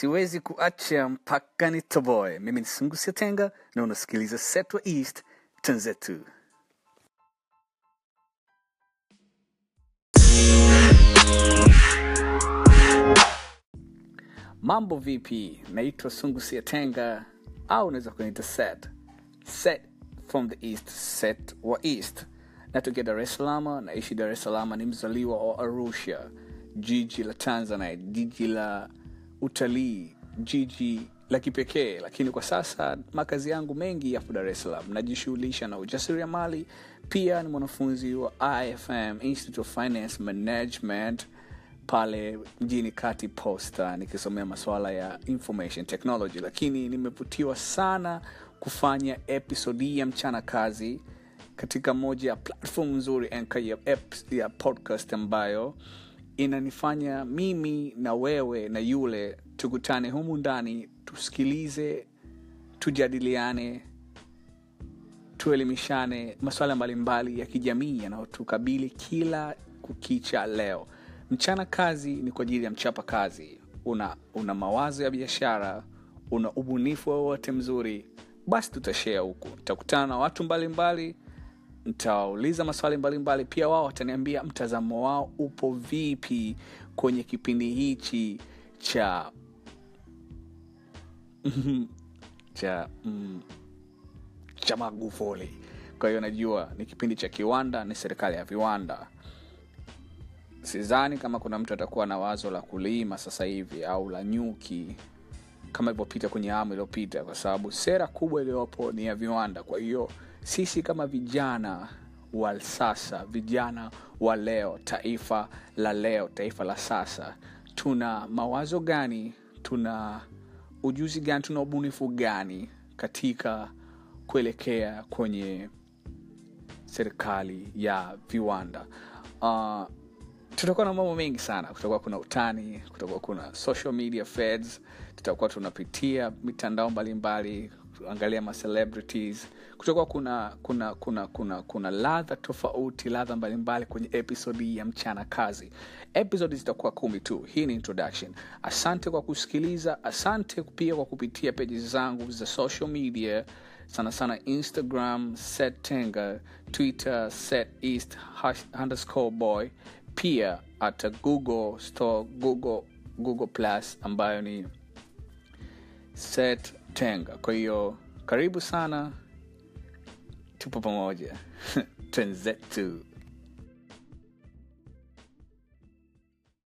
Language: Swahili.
siwezi kuacha mpaka nitoboe. Mimi ni Sungu Tenga na unasikiliza Setwa East Tanzetu. Mambo vipi? Naitwa Sungu Tenga au unaweza kuniita Set. Set from the East, Set wa East. Natokea Dar es Salaam, naishi Dar es Salaam, ni mzaliwa wa Arusha, jiji la Tanzania, jiji la utalii, jiji la kipekee. Lakini kwa sasa makazi yangu mengi yapo Dar es Salaam. Najishughulisha na ujasiriamali, pia ni mwanafunzi wa IFM, Institute of Finance Management pale mjini kati posta nikisomea masuala ya information technology lakini nimevutiwa sana kufanya episode hii ya mchana kazi katika moja ya platform nzuri ya, ya podcast ambayo inanifanya mimi na wewe na yule tukutane humu ndani tusikilize tujadiliane tuelimishane masuala mbalimbali ya kijamii yanayotukabili kila kukicha leo. Mchana kazi ni kwa ajili ya mchapa kazi. Una, una mawazo ya biashara una ubunifu wowote mzuri basi tutashea huku. Nitakutana na watu mbalimbali nitawauliza maswali mbalimbali pia wao wataniambia mtazamo wao upo vipi kwenye kipindi hichi cha cha mm, cha magufuli. Kwa hiyo najua ni kipindi cha kiwanda ni serikali ya viwanda. Sidhani kama kuna mtu atakuwa na wazo la kulima sasa hivi au la nyuki kama ilivyopita kwenye amu iliyopita kwa sababu sera kubwa iliyopo ni ya viwanda. Kwa hiyo sisi kama vijana wa sasa vijana wa leo taifa la leo taifa la sasa tuna mawazo gani? Tuna ujuzi gani? Tuna ubunifu gani katika kuelekea kwenye serikali ya viwanda? Uh, tutakuwa na mambo mengi sana. Kutakuwa kuna utani kutakuwa kuna social media feds tutakuwa tunapitia mitandao mbalimbali angalia macelebrities kutakuwa kuna kuna kuna kuna kuna ladha tofauti ladha mbalimbali kwenye episodi ya mchana kazi. Episodi zitakuwa kumi tu. Hii ni introduction. Asante kwa kusikiliza. Asante pia kwa kupitia peji zangu za social media. Sana sana instagram set tenga twitter set east underscore boy. Pia hata google store google google plus ambayo ni set tenga kwa hiyo karibu sana. Tupo pamoja. Twenzetu